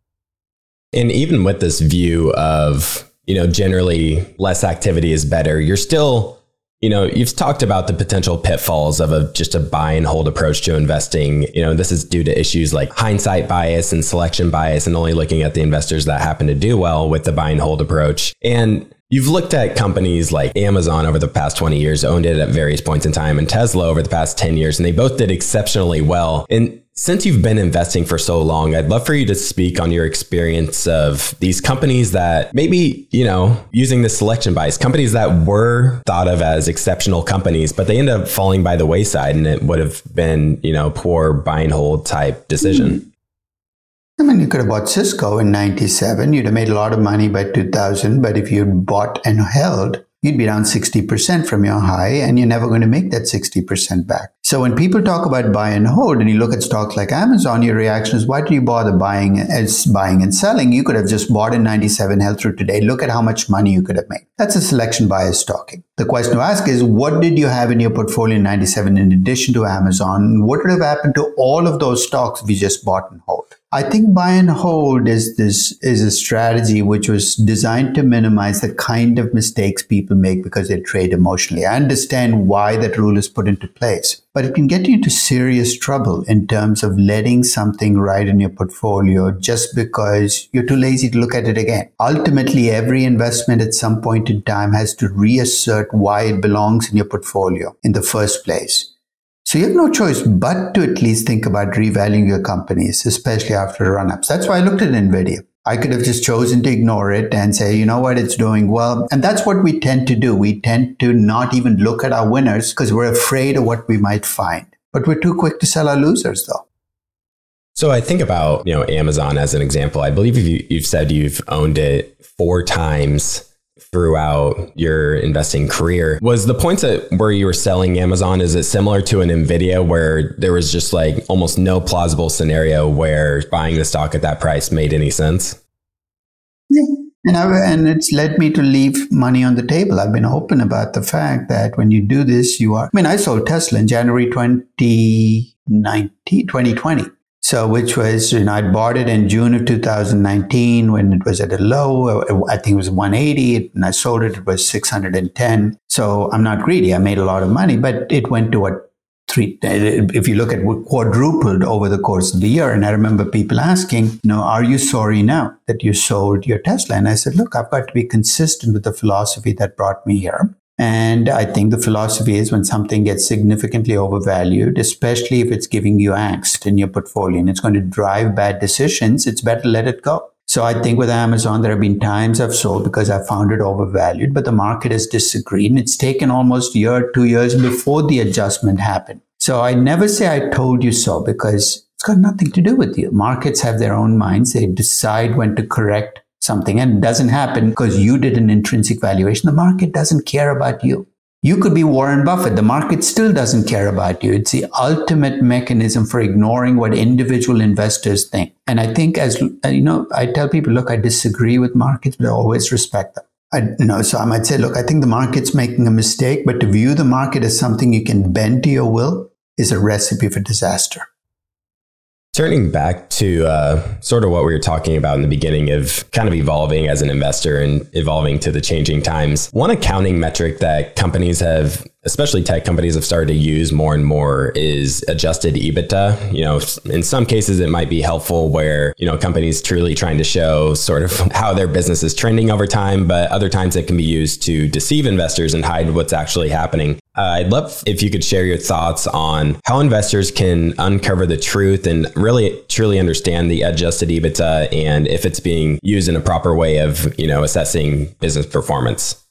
And even with this view of you know, generally less activity is better. You're still, you know, you've talked about the potential pitfalls of a just a buy and hold approach to investing. You know, this is due to issues like hindsight bias and selection bias and only looking at the investors that happen to do well with the buy and hold approach. And You've looked at companies like Amazon over the past 20 years, owned it at various points in time, and Tesla over the past 10 years, and they both did exceptionally well. And since you've been investing for so long, I'd love for you to speak on your experience of these companies that maybe, you know, using the selection bias, companies that were thought of as exceptional companies, but they end up falling by the wayside and it would have been, you know, poor buy and hold type decision. Mm-hmm. I mean, you could have bought Cisco in 97. You'd have made a lot of money by 2000. But if you'd bought and held, you'd be down 60% from your high and you're never going to make that 60% back. So when people talk about buy and hold and you look at stocks like Amazon, your reaction is, why do you bother buying as buying and selling? You could have just bought in 97, held through today. Look at how much money you could have made. That's a selection bias talking. The question to ask is, what did you have in your portfolio in 97 in addition to Amazon? What would have happened to all of those stocks we just bought and hold? I think buy and hold is this is a strategy which was designed to minimize the kind of mistakes people make because they trade emotionally. I understand why that rule is put into place, but it can get you into serious trouble in terms of letting something ride in your portfolio just because you're too lazy to look at it again. Ultimately, every investment at some point in time has to reassert why it belongs in your portfolio in the first place. So you have no choice but to at least think about revaluing your companies, especially after run ups. That's why I looked at NVIDIA. I could have just chosen to ignore it and say, you know what, it's doing well. And that's what we tend to do. We tend to not even look at our winners because we're afraid of what we might find. But we're too quick to sell our losers, though. So I think about, you know, Amazon as an example. I believe you, you've said you've owned it four times throughout your investing career. Was the points at where you were selling Amazon, is it similar to an NVIDIA where there was just like almost no plausible scenario where buying the stock at that price made any sense? Yeah. And, I, and it's led me to leave money on the table. I've been open about the fact that when you do this, you are. I mean, I sold Tesla in January 2019, 2020. So, which was, you know, I bought it in June of 2019 when it was at a low. I think it was 180, and I sold it. It was 610. So, I'm not greedy. I made a lot of money, but it went to what three. If you look at what quadrupled over the course of the year, and I remember people asking, you know, are you sorry now that you sold your Tesla? And I said, look, I've got to be consistent with the philosophy that brought me here. And I think the philosophy is when something gets significantly overvalued, especially if it's giving you angst in your portfolio and it's going to drive bad decisions, it's better let it go. So I think with Amazon, there have been times I've sold because I found it overvalued, but the market has disagreed. And it's taken almost a year, two years before the adjustment happened. So I never say I told you so because it's got nothing to do with you. Markets have their own minds. They decide when to correct something and it doesn't happen because you did an intrinsic valuation. The market doesn't care about you. You could be Warren Buffett. The market still doesn't care about you. It's the ultimate mechanism for ignoring what individual investors think. And I think as, uh, you know, I tell people, look, I disagree with markets, but I always respect them. I, know, so I might say, look, I think the market's making a mistake, but to view the market as something you can bend to your will is a recipe for disaster. Turning back to uh, sort of what we were talking about in the beginning of kind of evolving as an investor and evolving to the changing times, one accounting metric that companies have, especially tech companies, have started to use more and more is adjusted EBITDA. You know, in some cases, it might be helpful where, you know, companies truly trying to show sort of how their business is trending over time, but other times it can be used to deceive investors and hide what's actually happening. Uh, I'd love if you could share your thoughts on how investors can uncover the truth and really truly understand the adjusted EBITDA and if it's being used in a proper way of, you know, assessing business performance.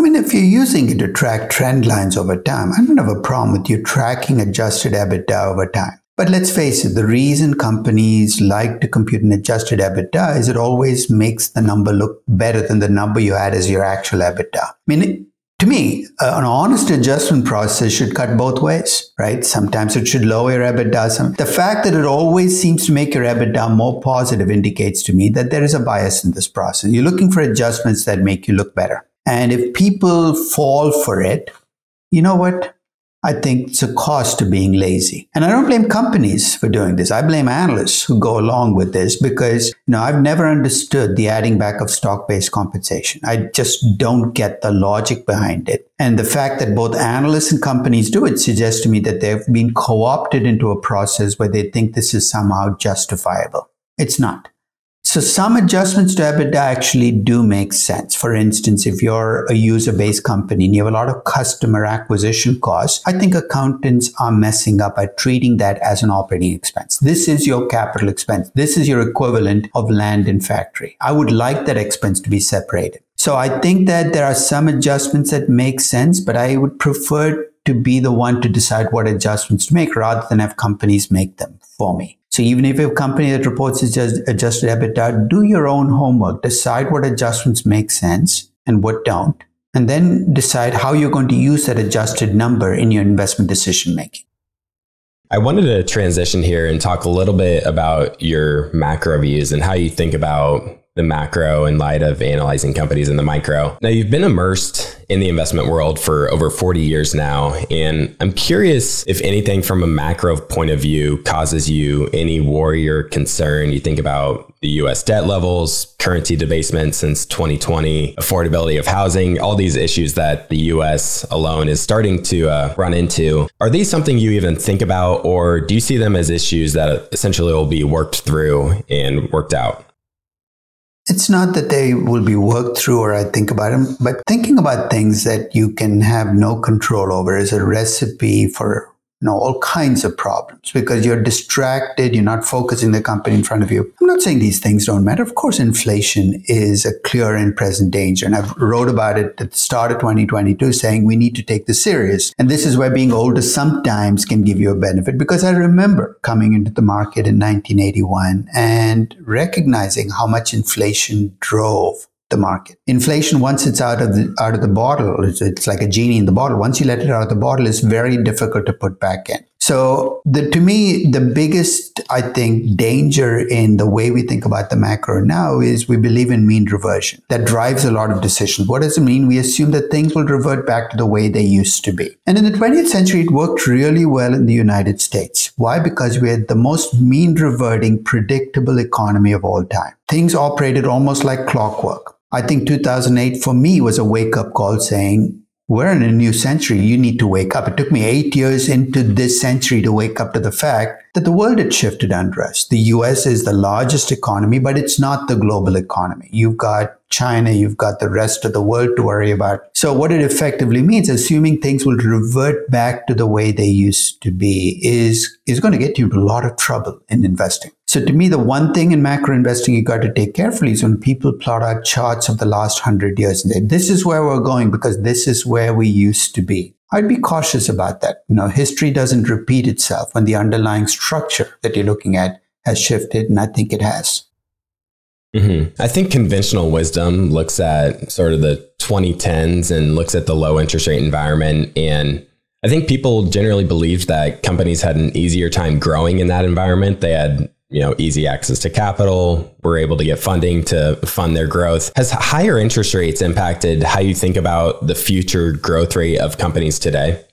I mean, if you're using it to track trend lines over time, I don't have a problem with you tracking adjusted EBITDA over time. But let's face it, the reason companies like to compute an adjusted EBITDA is it always makes the number look better than the number you had as your actual EBITDA. I mean, to me, uh, an honest adjustment process should cut both ways, right? Sometimes it should lower your EBITDA. Some, the fact that it always seems to make your EBITDA more positive indicates to me that there is a bias in this process. You're looking for adjustments that make you look better. And if people fall for it, you know what? I think it's a cost to being lazy. And I don't blame companies for doing this. I blame analysts who go along with this because, you know, I've never understood the adding back of stock-based compensation. I just don't get the logic behind it. And the fact that both analysts and companies do it suggests to me that they've been co-opted into a process where they think this is somehow justifiable. It's not. So some adjustments to EBITDA actually do make sense. For instance, if you're a user-based company and you have a lot of customer acquisition costs, I think accountants are messing up by treating that as an operating expense. This is your capital expense. This is your equivalent of land and factory. I would like that expense to be separated. So I think that there are some adjustments that make sense, but I would prefer to be the one to decide what adjustments to make rather than have companies make them for me. So even if a company that reports just adjusted EBITDA, do your own homework, decide what adjustments make sense and what don't, and then decide how you're going to use that adjusted number in your investment decision making. I wanted to transition here and talk a little bit about your macro views and how you think about the macro in light of analyzing companies in the micro. Now, you've been immersed in the investment world for over 40 years now. And I'm curious if anything from a macro point of view causes you any worry or concern. You think about the US debt levels, currency debasement since 2020, affordability of housing, all these issues that the US alone is starting to uh, run into. Are these something you even think about, or do you see them as issues that essentially will be worked through and worked out? It's not that they will be worked through or I think about them, but thinking about things that you can have no control over is a recipe for know, all kinds of problems because you're distracted, you're not focusing the company in front of you. I'm not saying these things don't matter. Of course, inflation is a clear and present danger. And I've wrote about it at the start of 2022 saying we need to take this serious. And this is where being older sometimes can give you a benefit because I remember coming into the market in 1981 and recognizing how much inflation drove the market. Inflation, once it's out of the out of the bottle, it's, it's like a genie in the bottle. Once you let it out of the bottle, it's very difficult to put back in. So, the, to me, the biggest, I think, danger in the way we think about the macro now is we believe in mean reversion. That drives a lot of decisions. What does it mean? We assume that things will revert back to the way they used to be. And in the 20th century, it worked really well in the United States. Why? Because we had the most mean reverting, predictable economy of all time. Things operated almost like clockwork. I think 2008 for me was a wake up call saying, we're in a new century. You need to wake up. It took me eight years into this century to wake up to the fact that the world had shifted under us. The US is the largest economy, but it's not the global economy. You've got China, you've got the rest of the world to worry about. So what it effectively means, assuming things will revert back to the way they used to be, is, is going to get you into a lot of trouble in investing. So to me, the one thing in macro investing you got to take carefully is when people plot out charts of the last hundred years and say, this is where we're going because this is where we used to be. I'd be cautious about that. You know, history doesn't repeat itself when the underlying structure that you're looking at has shifted, and I think it has. Mm-hmm. I think conventional wisdom looks at sort of the 2010s and looks at the low interest rate environment. And I think people generally believed that companies had an easier time growing in that environment. They had you know easy access to capital were able to get funding to fund their growth has higher interest rates impacted how you think about the future growth rate of companies today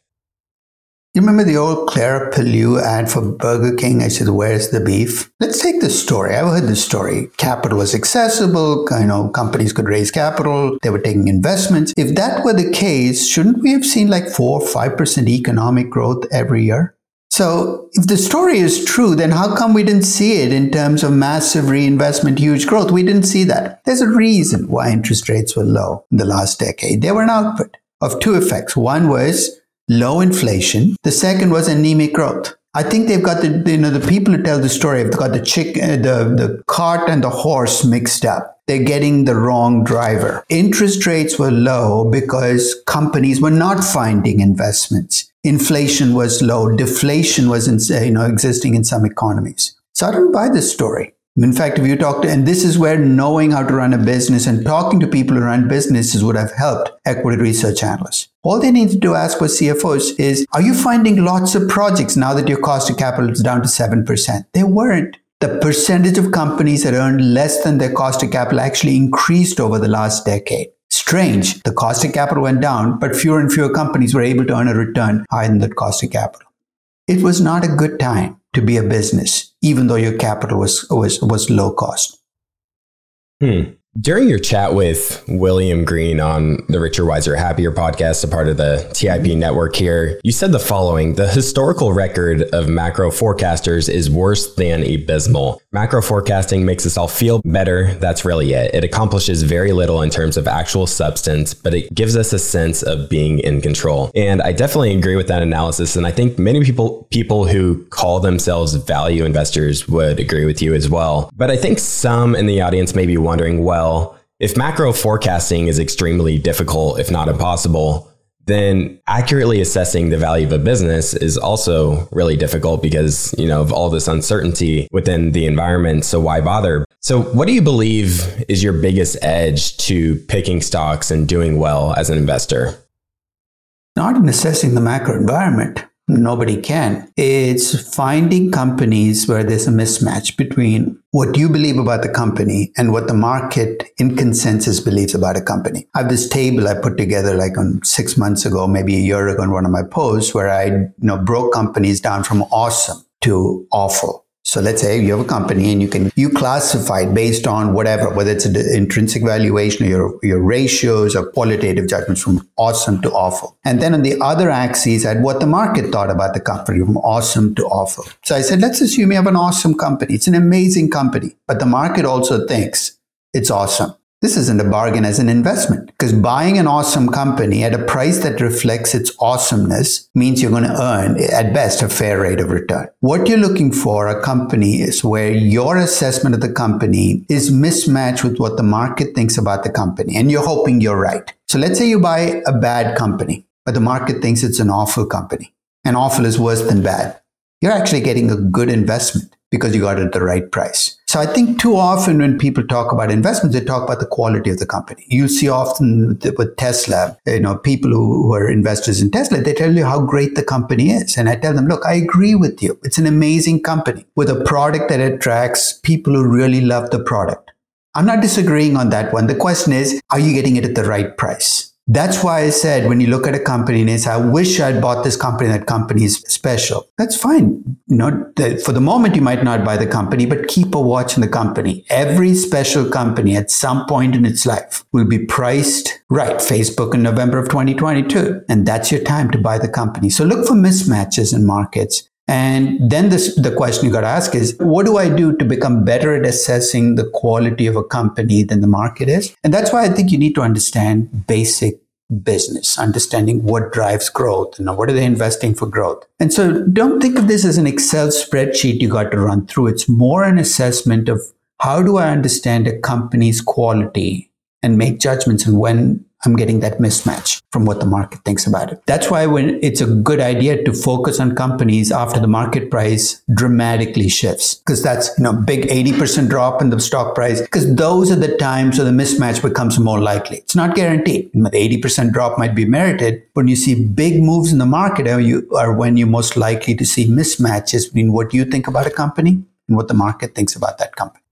you remember the old Clara Peller ad for Burger King? I said, Where's the beef? Let's take this story. I've heard this story. Capital was accessible, you know, companies could raise capital, they were taking investments. If that were the case, shouldn't we have seen like four or five percent economic growth every year? So, if the story is true, then how come we didn't see it in terms of massive reinvestment, huge growth? We didn't see that. There's a reason why interest rates were low in the last decade. They were an output of two effects. One was low inflation. The second was anemic growth. I think they've got the you know the people who tell the story have got the chick uh, the the cart and the horse mixed up. They're getting the wrong driver. Interest rates were low because companies were not finding investments. Inflation was low. Deflation was in, you know existing in some economies. So I don't buy this story. In fact, if you talk to, and this is where knowing how to run a business and talking to people who run businesses would have helped equity research analysts. All they needed to ask for CFOs is, are you finding lots of projects now that your cost of capital is down to 7%? They weren't. The percentage of companies that earned less than their cost of capital actually increased over the last decade. Strange, the cost of capital went down, but fewer and fewer companies were able to earn a return higher than that cost of capital. It was not a good time to be a business, even though your capital was, was, was low cost. Hmm. During your chat with William Green on the Richer, Wiser, Happier podcast, a part of the TIP network here, you said the following The historical record of macro forecasters is worse than abysmal. Macro forecasting makes us all feel better. That's really it. It accomplishes very little in terms of actual substance, but it gives us a sense of being in control. And I definitely agree with that analysis. And I think many people, people who call themselves value investors would agree with you as well. But I think some in the audience may be wondering, well, well, if macro forecasting is extremely difficult, if not impossible, then accurately assessing the value of a business is also really difficult because, you know, of all this uncertainty within the environment. So why bother? So what do you believe is your biggest edge to picking stocks and doing well as an investor? Not in assessing the macro environment. Nobody can. It's finding companies where there's a mismatch between what you believe about the company and what the market in consensus believes about a company. I have this table I put together like on six months ago, maybe a year ago in one of my posts where I you know broke companies down from awesome to awful. So let's say you have a company and you can you classify it based on whatever, whether it's an intrinsic valuation or your, your ratios or qualitative judgments from awesome to awful. And then on the other axis, had what the market thought about the company from awesome to awful. So I said, let's assume you have an awesome company. It's an amazing company, but the market also thinks it's awesome. This isn't a bargain as an investment because buying an awesome company at a price that reflects its awesomeness means you're going to earn at best a fair rate of return. What you're looking for a company is where your assessment of the company is mismatched with what the market thinks about the company and you're hoping you're right. So let's say you buy a bad company, but the market thinks it's an awful company and awful is worse than bad. You're actually getting a good investment because you got it at the right price. So I think too often when people talk about investments, they talk about the quality of the company. You see often with Tesla, you know, people who are investors in Tesla, they tell you how great the company is. And I tell them, look, I agree with you. It's an amazing company with a product that attracts people who really love the product. I'm not disagreeing on that one. The question is, are you getting it at the right price? That's why I said when you look at a company and say, I wish I'd bought this company, that company is special. That's fine. You know, the, for the moment, you might not buy the company, but keep a watch on the company. Every special company at some point in its life will be priced right. Facebook in November of 2022. And that's your time to buy the company. So look for mismatches in markets. And then this, the question you got to ask is, what do I do to become better at assessing the quality of a company than the market is? And that's why I think you need to understand basic business, understanding what drives growth, know, what are they investing for growth? And so don't think of this as an Excel spreadsheet you got to run through. It's more an assessment of how do I understand a company's quality and make judgments on when I'm getting that mismatch from what the market thinks about it. That's why when it's a good idea to focus on companies after the market price dramatically shifts because that's you know big 80% drop in the stock price because those are the times where the mismatch becomes more likely. It's not guaranteed. The 80% drop might be merited. When you see big moves in the market you are when you're most likely to see mismatches between what you think about a company and what the market thinks about that company.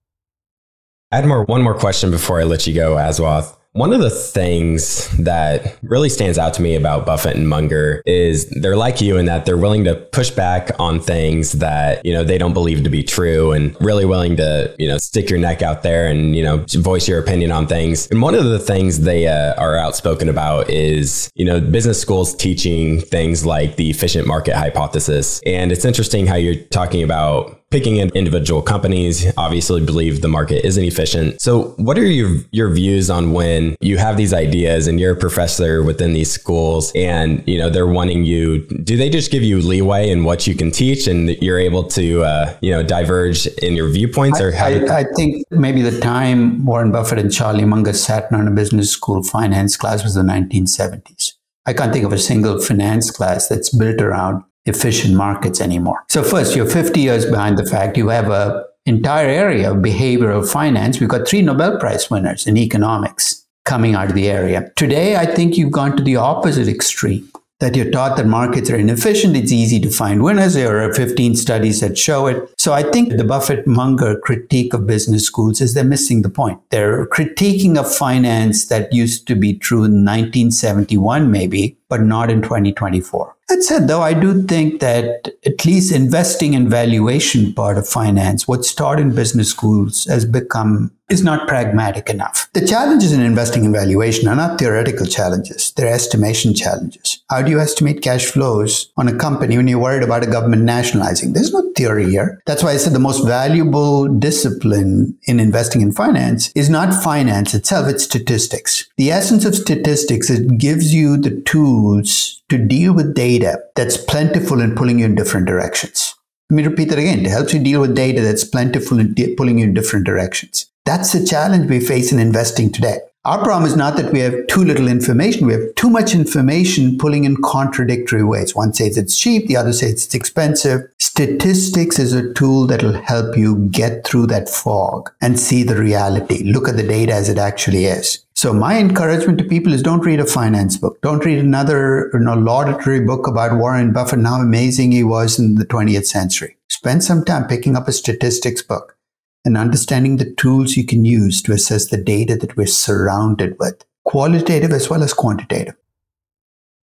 I had more one more question before I let you go, Aswath. One of the things that really stands out to me about Buffett and Munger is they're like you in that they're willing to push back on things that, you know, they don't believe to be true and really willing to, you know, stick your neck out there and, you know, voice your opinion on things. And one of the things they uh, are outspoken about is, you know, business schools teaching things like the efficient market hypothesis. And it's interesting how you're talking about picking individual companies obviously believe the market isn't efficient. So what are your your views on when you have these ideas and you're a professor within these schools and you know they're wanting you do they just give you leeway in what you can teach and you're able to uh, you know diverge in your viewpoints or I, I, I, think maybe the time warren buffett and charlie munger sat in a business school finance class was the 1970s I can't think of a single finance class that's built around efficient markets anymore. So first, you're 50 years behind the fact. You have a entire area of behavioral finance. We've got three Nobel Prize winners in economics coming out of the area. Today, I think you've gone to the opposite extreme that you're taught that markets are inefficient. It's easy to find winners. There are 15 studies that show it. So I think the Buffett Munger critique of business schools is they're missing the point. They're critiquing a finance that used to be true in 1971, maybe, but not in 2024. That said, though, I do think that at least investing in valuation part of finance, what's taught in business schools has become is not pragmatic enough. The challenges in investing in valuation are not theoretical challenges. They're estimation challenges. How do you estimate cash flows on a company when you're worried about a government nationalizing? There's no theory here. That's why I said the most valuable discipline in investing in finance is not finance itself, it's statistics. The essence of statistics, it gives you the tools to deal with data that's plentiful and pulling you in different directions. Let me repeat that again. It helps you deal with data that's plentiful and de- pulling you in different directions. That's the challenge we face in investing today. Our problem is not that we have too little information. We have too much information pulling in contradictory ways. One says it's cheap, the other says it's expensive. Statistics is a tool that will help you get through that fog and see the reality. Look at the data as it actually is. So my encouragement to people is don't read a finance book. Don't read another you know, laudatory book about Warren Buffett and how amazing he was in the 20th century. Spend some time picking up a statistics book and understanding the tools you can use to assess the data that we're surrounded with, qualitative as well as quantitative.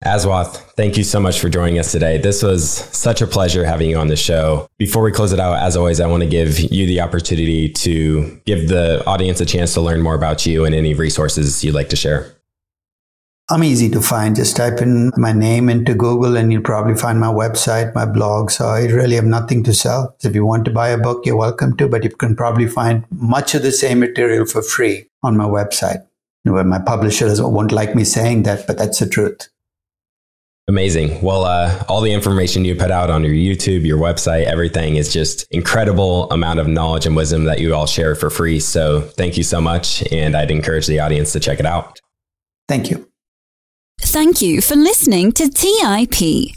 Aswath, thank you so much for joining us today. This was such a pleasure having you on the show. Before we close it out, as always, I want to give you the opportunity to give the audience a chance to learn more about you and any resources you'd like to share. I'm easy to find. Just type in my name into Google and you'll probably find my website, my blog. So I really have nothing to sell. If you want to buy a book, you're welcome to, but you can probably find much of the same material for free on my website. My publishers won't like me saying that, but that's the truth. Amazing. Well, uh, all the information you put out on your YouTube, your website, everything is just incredible amount of knowledge and wisdom that you all share for free. So thank you so much. And I'd encourage the audience to check it out. Thank you. Thank you for listening to TIP.